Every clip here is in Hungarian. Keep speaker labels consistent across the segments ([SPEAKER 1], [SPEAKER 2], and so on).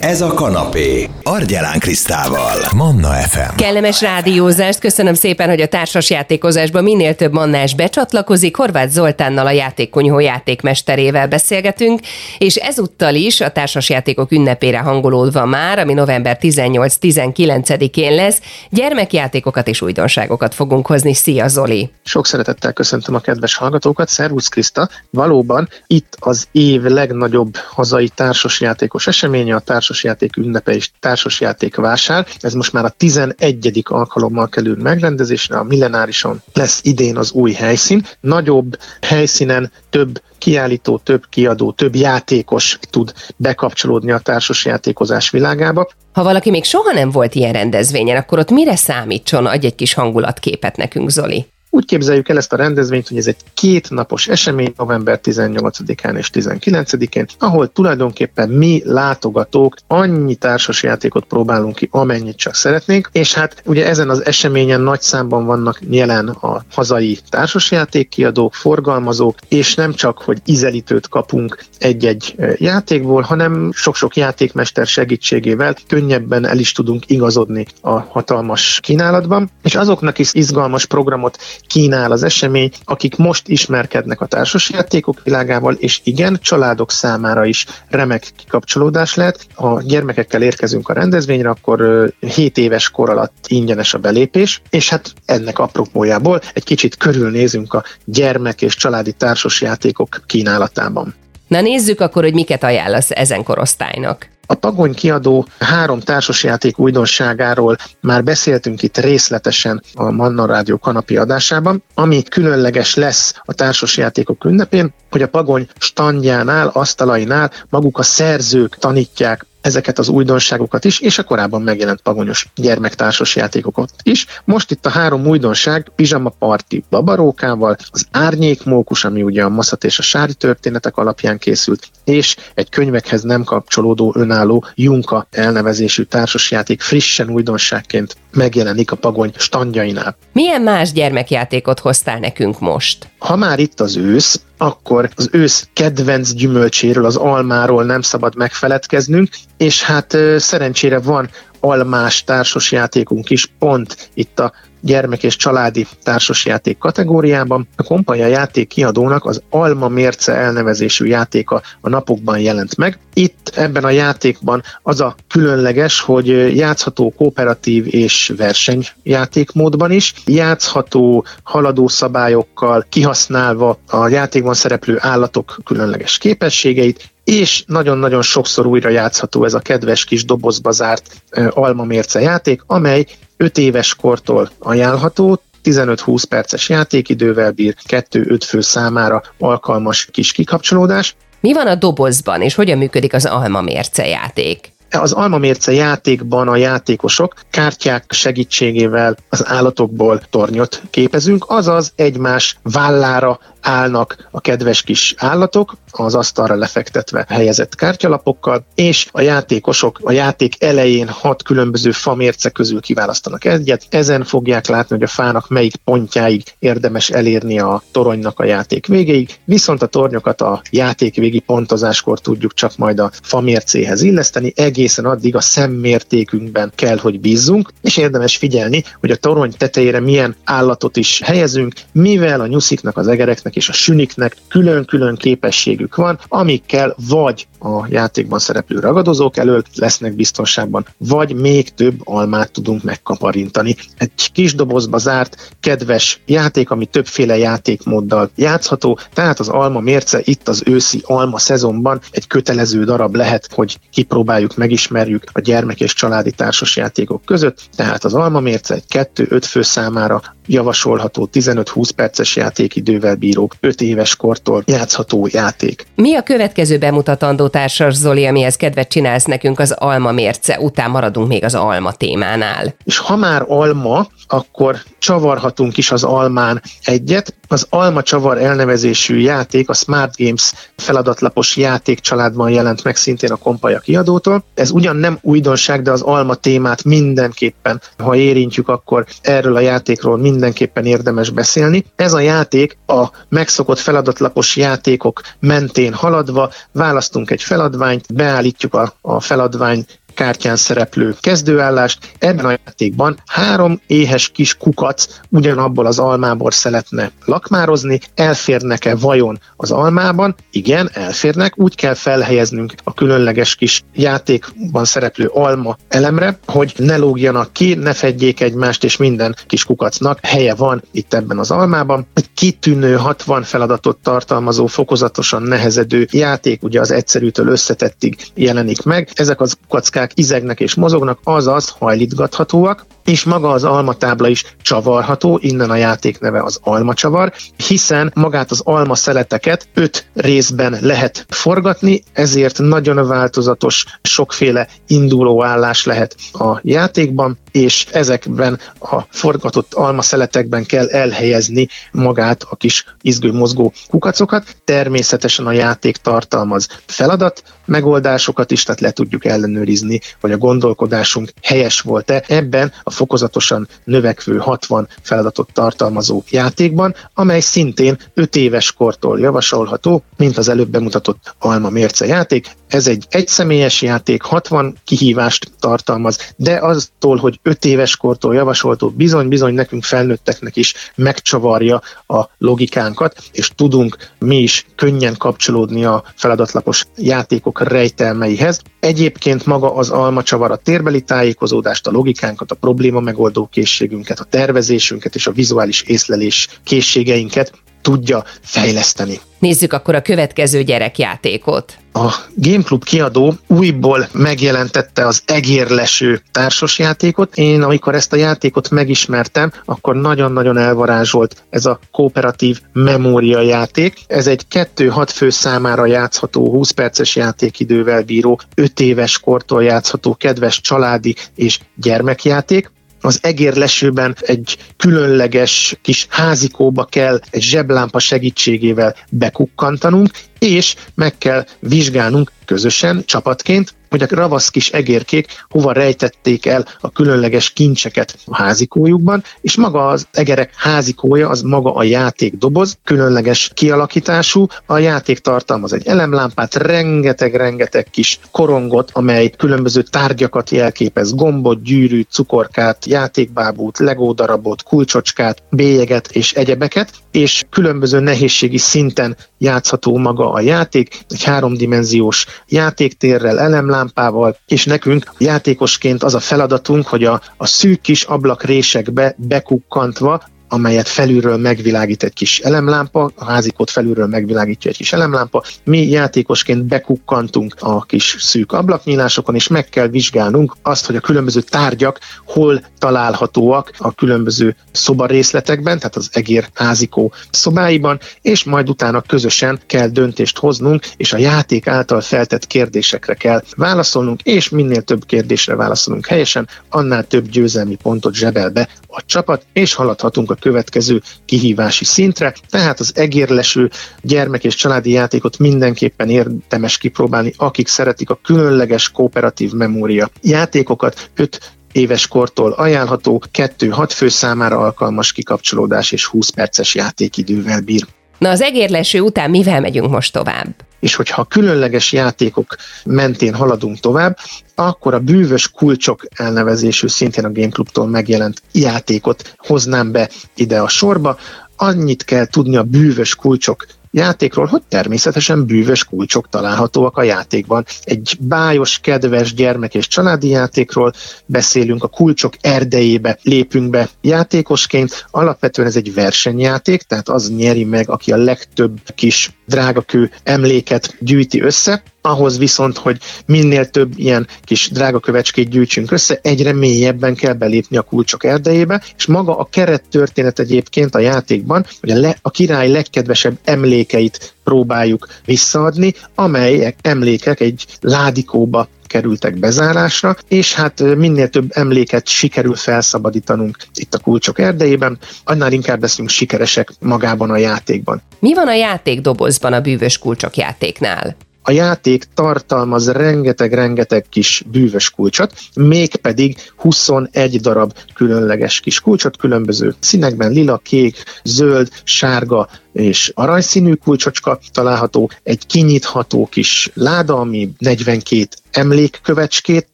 [SPEAKER 1] Ez a kanapé. Argyelán Krisztával. Manna FM.
[SPEAKER 2] Kellemes rádiózást, köszönöm szépen, hogy a társas játékozásban minél több mannás becsatlakozik. Horváth Zoltánnal a játékkonyhó játékmesterével beszélgetünk, és ezúttal is a társas játékok ünnepére hangolódva már, ami november 18-19-én lesz, gyermekjátékokat és újdonságokat fogunk hozni. Szia Zoli!
[SPEAKER 3] Sok szeretettel köszöntöm a kedves hallgatókat. Szervusz Kriszta! Valóban itt az év legnagyobb hazai társasjátékos eseménye, a társasjáték ünnepe és társasjáték vásár. Ez most már a 11. alkalommal kerül megrendezésre, a millenárison lesz idén az új helyszín. Nagyobb helyszínen több kiállító, több kiadó, több játékos tud bekapcsolódni a társasjátékozás világába.
[SPEAKER 2] Ha valaki még soha nem volt ilyen rendezvényen, akkor ott mire számítson? Adj egy kis hangulatképet nekünk, Zoli.
[SPEAKER 3] Úgy képzeljük el ezt a rendezvényt, hogy ez egy kétnapos esemény november 18-án és 19-én, ahol tulajdonképpen mi látogatók annyi társasjátékot próbálunk ki, amennyit csak szeretnénk, és hát ugye ezen az eseményen nagy számban vannak jelen a hazai társasjátékkiadók, forgalmazók, és nem csak, hogy izelítőt kapunk egy-egy játékból, hanem sok-sok játékmester segítségével könnyebben el is tudunk igazodni a hatalmas kínálatban, és azoknak is izgalmas programot kínál az esemény, akik most ismerkednek a társasjátékok világával, és igen, családok számára is remek kikapcsolódás lehet. Ha gyermekekkel érkezünk a rendezvényre, akkor 7 éves kor alatt ingyenes a belépés, és hát ennek apropójából egy kicsit körülnézünk a gyermek és családi társasjátékok kínálatában.
[SPEAKER 2] Na nézzük akkor, hogy miket ajánlasz ezen korosztálynak.
[SPEAKER 3] A Pagony kiadó három társasjáték újdonságáról már beszéltünk itt részletesen a Manna Rádió kanapi adásában, ami különleges lesz a társasjátékok ünnepén, hogy a Pagony standjánál, asztalainál maguk a szerzők tanítják ezeket az újdonságokat is, és a korábban megjelent pagonyos gyermektársas játékokat is. Most itt a három újdonság, Pizsama Parti babarókával, az Árnyékmókus, ami ugye a Maszat és a Sári történetek alapján készült, és egy könyvekhez nem kapcsolódó önálló Junka elnevezésű társasjáték frissen újdonságként megjelenik a pagony standjainál.
[SPEAKER 2] Milyen más gyermekjátékot hoztál nekünk most?
[SPEAKER 3] Ha már itt az ősz, akkor az ősz kedvenc gyümölcséről, az almáról nem szabad megfeledkeznünk, és hát szerencsére van almás társasjátékunk is pont itt a gyermek és családi társasjáték kategóriában. A Kompanya játék kiadónak az Alma Mérce elnevezésű játéka a napokban jelent meg. Itt ebben a játékban az a különleges, hogy játszható kooperatív és versenyjátékmódban is, játszható haladó szabályokkal, kihasználva a játékban szereplő állatok különleges képességeit, és nagyon-nagyon sokszor újra játszható ez a kedves kis dobozba zárt Alma Mérce játék, amely 5 éves kortól ajánlható, 15-20 perces játékidővel bír, 2-5 fő számára alkalmas kis kikapcsolódás.
[SPEAKER 2] Mi van a dobozban, és hogyan működik az Alma Mérce játék?
[SPEAKER 3] Az almamérce játékban a játékosok kártyák segítségével az állatokból tornyot képezünk, azaz egymás vállára állnak a kedves kis állatok, az asztalra lefektetve helyezett kártyalapokkal, és a játékosok a játék elején hat különböző famérce közül kiválasztanak egyet. Ezen fogják látni, hogy a fának melyik pontjáig érdemes elérni a toronynak a játék végéig, viszont a tornyokat a játék végi pontozáskor tudjuk csak majd a famércéhez illeszteni, egészen addig a szemmértékünkben kell, hogy bízzunk, és érdemes figyelni, hogy a torony tetejére milyen állatot is helyezünk, mivel a nyusziknak, az egereknek és a süniknek külön-külön képességük van, amikkel vagy a játékban szereplő ragadozók elől lesznek biztonságban, vagy még több almát tudunk megkaparintani. Egy kis dobozba zárt, kedves játék, ami többféle játékmóddal játszható, tehát az alma mérce itt az őszi alma szezonban egy kötelező darab lehet, hogy kipróbáljuk, megismerjük a gyermek és családi társas játékok között, tehát az alma mérce egy 2-5 fő számára javasolható 15-20 perces játékidővel bíró 5 éves kortól játszható játék.
[SPEAKER 2] Mi a következő bemutatandó társas Zoli, amihez kedvet csinálsz nekünk az alma mérce, után maradunk még az alma témánál.
[SPEAKER 3] És ha már alma, akkor csavarhatunk is az almán egyet. Az alma csavar elnevezésű játék a Smart Games feladatlapos játékcsaládban jelent meg szintén a Kompaja kiadótól. Ez ugyan nem újdonság, de az alma témát mindenképpen, ha érintjük, akkor erről a játékról mindenképpen érdemes beszélni. Ez a játék a megszokott feladatlapos játékok mentén haladva választunk egy feladványt, beállítjuk a, a feladvány kártyán szereplő kezdőállást. Ebben a játékban három éhes kis kukac ugyanabból az almából szeretne lakmározni, elférnek-e vajon az almában? Igen, elférnek, úgy kell felhelyeznünk a különleges kis játékban szereplő alma elemre, hogy ne lógjanak ki, ne fedjék egymást, és minden kis kukacnak helye van itt ebben az almában. Egy kitűnő 60 feladatot tartalmazó, fokozatosan nehezedő játék, ugye az egyszerűtől összetettig jelenik meg. Ezek az kukackák gombák izegnek és mozognak, azaz hajlítgathatóak, és maga az almatábla is csavarható, innen a játék neve az almacsavar, hiszen magát az alma szeleteket öt részben lehet forgatni, ezért nagyon változatos, sokféle induló állás lehet a játékban, és ezekben a forgatott alma szeletekben kell elhelyezni magát a kis izgő mozgó kukacokat. Természetesen a játék tartalmaz feladat, megoldásokat is, tehát le tudjuk ellenőrizni, hogy a gondolkodásunk helyes volt-e. Ebben a fokozatosan növekvő 60 feladatot tartalmazó játékban, amely szintén 5 éves kortól javasolható, mint az előbb bemutatott Alma Mérce játék. Ez egy egyszemélyes játék, 60 kihívást tartalmaz, de aztól, hogy 5 éves kortól javasolható, bizony-bizony nekünk felnőtteknek is megcsavarja a logikánkat, és tudunk mi is könnyen kapcsolódni a feladatlapos játékok rejtelmeihez. Egyébként maga az almacsavar a térbeli tájékozódást, a logikánkat, a probléma megoldó készségünket, a tervezésünket és a vizuális észlelés készségeinket tudja fejleszteni.
[SPEAKER 2] Nézzük akkor a következő gyerekjátékot.
[SPEAKER 3] A Game Club kiadó újból megjelentette az egérleső társasjátékot. Én, amikor ezt a játékot megismertem, akkor nagyon-nagyon elvarázsolt ez a kooperatív memória játék. Ez egy 2-6 fő számára játszható, 20 perces játékidővel bíró, 5 éves kortól játszható, kedves családi és gyermekjáték az egérlesőben egy különleges kis házikóba kell egy zseblámpa segítségével bekukkantanunk, és meg kell vizsgálnunk közösen, csapatként, hogy a ravasz kis egérkék hova rejtették el a különleges kincseket a házikójukban, és maga az egerek házikója, az maga a játékdoboz, különleges kialakítású, a játék tartalmaz egy elemlámpát, rengeteg-rengeteg kis korongot, amely különböző tárgyakat jelképez, gombot, gyűrűt, cukorkát, játékbábút, legódarabot, kulcsocskát, bélyeget és egyebeket, és különböző nehézségi szinten játszható maga a játék, egy háromdimenziós játéktérrel, elemlámpával, és nekünk játékosként az a feladatunk, hogy a, a szűk kis ablakrésekbe bekukkantva amelyet felülről megvilágít egy kis elemlámpa, a házikót felülről megvilágítja egy kis elemlámpa. Mi játékosként bekukkantunk a kis szűk ablaknyílásokon, és meg kell vizsgálnunk azt, hogy a különböző tárgyak hol találhatóak a különböző szobarészletekben, tehát az egér házikó szobáiban, és majd utána közösen kell döntést hoznunk, és a játék által feltett kérdésekre kell válaszolnunk, és minél több kérdésre válaszolunk helyesen, annál több győzelmi pontot zsebel be a csapat, és haladhatunk a következő kihívási szintre, tehát az egérleső gyermek és családi játékot mindenképpen érdemes kipróbálni, akik szeretik a különleges kooperatív memória játékokat, 5 éves kortól ajánlható, 2-6 fő számára alkalmas kikapcsolódás és 20 perces játékidővel bír.
[SPEAKER 2] Na az egérleső után mivel megyünk most tovább?
[SPEAKER 3] És hogyha különleges játékok mentén haladunk tovább, akkor a bűvös kulcsok elnevezésű szintén a Game Clubtól megjelent játékot hoznám be ide a sorba. Annyit kell tudni a bűvös kulcsok játékról, hogy természetesen bűvös kulcsok találhatóak a játékban. Egy bájos, kedves gyermek és családi játékról beszélünk, a kulcsok erdejébe lépünk be játékosként. Alapvetően ez egy versenyjáték, tehát az nyeri meg, aki a legtöbb kis drágakő emléket gyűjti össze, ahhoz viszont, hogy minél több ilyen kis drága kövecskét gyűjtsünk össze, egyre mélyebben kell belépni a kulcsok erdejébe, és maga a keret történet egyébként a játékban, hogy a, le, a király legkedvesebb emlékeit próbáljuk visszaadni, amelyek emlékek egy ládikóba kerültek bezárásra, és hát minél több emléket sikerül felszabadítanunk itt a kulcsok erdejében, annál inkább leszünk sikeresek magában a játékban.
[SPEAKER 2] Mi van a játékdobozban a bűvös kulcsok játéknál?
[SPEAKER 3] A játék tartalmaz rengeteg-rengeteg kis bűvös kulcsot, mégpedig 21 darab különleges kis kulcsot, különböző színekben, lila, kék, zöld, sárga és aranyszínű kulcsocska található, egy kinyitható kis láda, ami 42 emlékkövecskét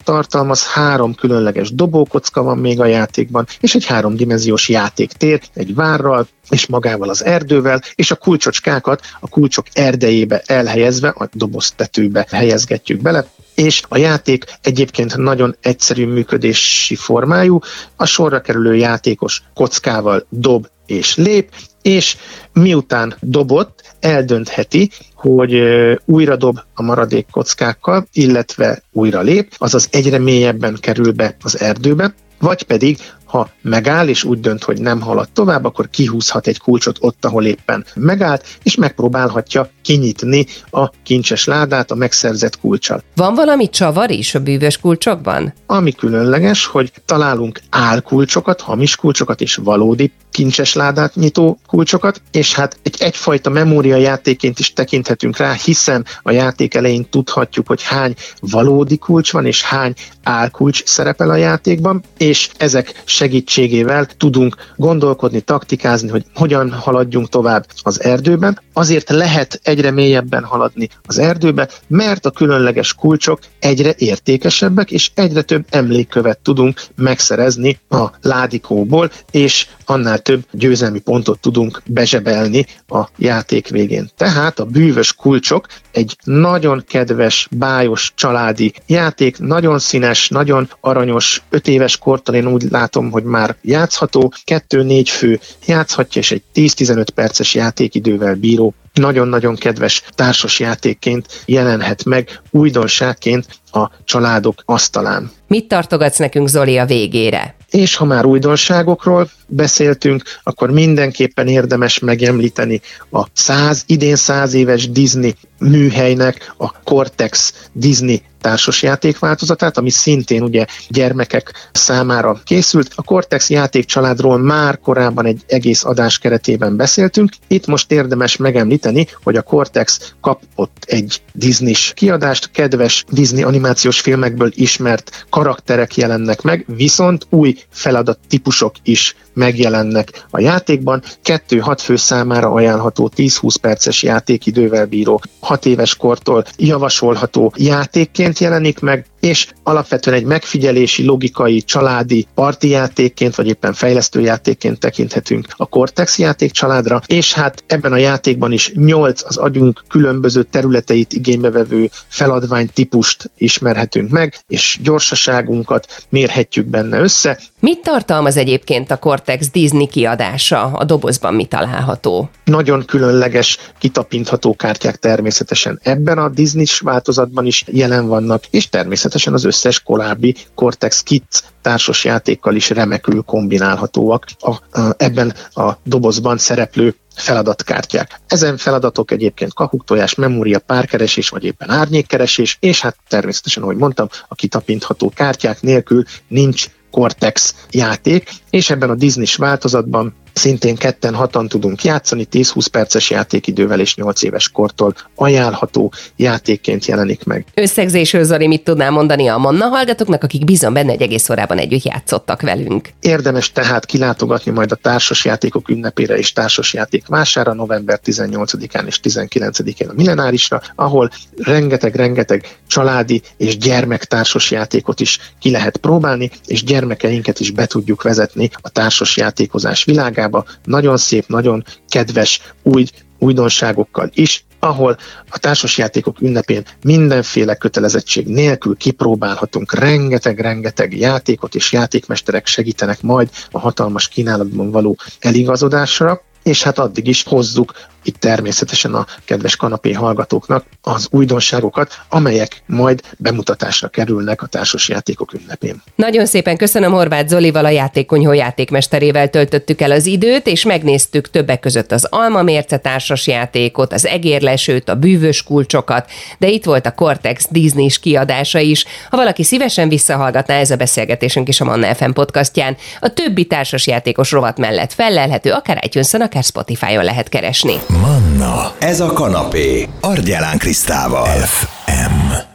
[SPEAKER 3] tartalmaz, három különleges dobókocka van még a játékban, és egy háromdimenziós játéktér, egy várral, és magával az erdővel, és a kulcsocskákat a kulcsok erdejébe elhelyezve, a doboztetőbe helyezgetjük bele, és a játék egyébként nagyon egyszerű működési formájú, a sorra kerülő játékos kockával dob és lép, és miután dobott, eldöntheti, hogy újra dob a maradék kockákkal, illetve újra lép, azaz egyre mélyebben kerül be az erdőbe, vagy pedig ha megáll, és úgy dönt, hogy nem halad tovább, akkor kihúzhat egy kulcsot ott, ahol éppen megállt, és megpróbálhatja kinyitni a kincses ládát a megszerzett kulcsal.
[SPEAKER 2] Van valami csavar is a bűvös kulcsokban?
[SPEAKER 3] Ami különleges, hogy találunk álkulcsokat, hamis kulcsokat és valódi kincses ládát nyitó kulcsokat, és hát egy egyfajta memória játéként is tekinthetünk rá, hiszen a játék elején tudhatjuk, hogy hány valódi kulcs van, és hány álkulcs szerepel a játékban, és ezek segítségével tudunk gondolkodni, taktikázni, hogy hogyan haladjunk tovább az erdőben. Azért lehet egyre mélyebben haladni az erdőbe, mert a különleges kulcsok egyre értékesebbek, és egyre több emlékkövet tudunk megszerezni a ládikóból, és annál több győzelmi pontot tudunk bezsebelni a játék végén. Tehát a bűvös kulcsok egy nagyon kedves, bájos családi játék, nagyon színes, nagyon aranyos, öt éves kortól én úgy látom, hogy már játszható, kettő-négy fő játszhatja, és egy 10-15 perces játékidővel bíró nagyon-nagyon kedves társas játékként jelenhet meg újdonságként a családok asztalán.
[SPEAKER 2] Mit tartogatsz nekünk Zoli a végére?
[SPEAKER 3] És ha már újdonságokról beszéltünk, akkor mindenképpen érdemes megemlíteni a 100, idén 100 éves Disney műhelynek a Cortex Disney társas játékváltozatát, ami szintén ugye gyermekek számára készült. A Cortex játékcsaládról már korábban egy egész adás keretében beszéltünk. Itt most érdemes megemlíteni, hogy a Cortex kapott egy Disney-s kiadást, kedves Disney animációs filmekből ismert karakterek jelennek meg, viszont új feladat típusok is megjelennek a játékban. Kettő-hat fő számára ajánlható 10-20 perces játékidővel bíró, 6 éves kortól javasolható játékként jelenik meg, és alapvetően egy megfigyelési, logikai, családi partijátékként, vagy éppen fejlesztőjátékként tekinthetünk a Cortex játékcsaládra, és hát ebben a játékban is 8 az agyunk különböző területeit igénybe vevő feladvány típust ismerhetünk meg, és gyorsaságunkat mérhetjük benne össze.
[SPEAKER 2] Mit tartalmaz egyébként a Cortex Disney kiadása? A dobozban mi található?
[SPEAKER 3] Nagyon különleges, kitapintható kártyák természetesen ebben a Disney-s változatban is jelen vannak, és természetesen természetesen az összes korábbi Cortex Kids társas játékkal is remekül kombinálhatóak a, a, ebben a dobozban szereplő feladatkártyák. Ezen feladatok egyébként kakuktojás, memória, párkeresés, vagy éppen árnyékkeresés, és hát természetesen, ahogy mondtam, a kitapintható kártyák nélkül nincs Cortex játék, és ebben a Disney-s változatban szintén ketten hatan tudunk játszani, 10-20 perces játékidővel és 8 éves kortól ajánlható játékként jelenik meg.
[SPEAKER 2] Összegzésről, Zoli, mit tudnál mondani a Manna hallgatóknak, akik bizony benne egy egész órában együtt játszottak velünk?
[SPEAKER 3] Érdemes tehát kilátogatni majd a társasjátékok ünnepére és társasjáték vására november 18-án és 19-én a Millenárisra, ahol rengeteg-rengeteg családi és gyermek társasjátékot is ki lehet próbálni, és gyermekeinket is be tudjuk vezetni a társasjátékozás világába, Amerikába nagyon szép, nagyon kedves új újdonságokkal is, ahol a társasjátékok ünnepén mindenféle kötelezettség nélkül kipróbálhatunk rengeteg-rengeteg játékot, és játékmesterek segítenek majd a hatalmas kínálatban való eligazodásra, és hát addig is hozzuk itt természetesen a kedves kanapé hallgatóknak az újdonságokat, amelyek majd bemutatásra kerülnek a társasjátékok ünnepén.
[SPEAKER 2] Nagyon szépen köszönöm Horváth Zolival, a játékonyhó játékmesterével töltöttük el az időt, és megnéztük többek között az Alma Mérce társasjátékot, az egérlesőt, a bűvös kulcsokat, de itt volt a Cortex Disney kiadása is. Ha valaki szívesen visszahallgatná ez a beszélgetésünk is a Manna FM podcastján, a többi társasjátékos rovat mellett fellelhető, akár itunes akár Spotify-on lehet keresni.
[SPEAKER 1] Manna, ez a kanapé, Argyelán Krisztával. FM.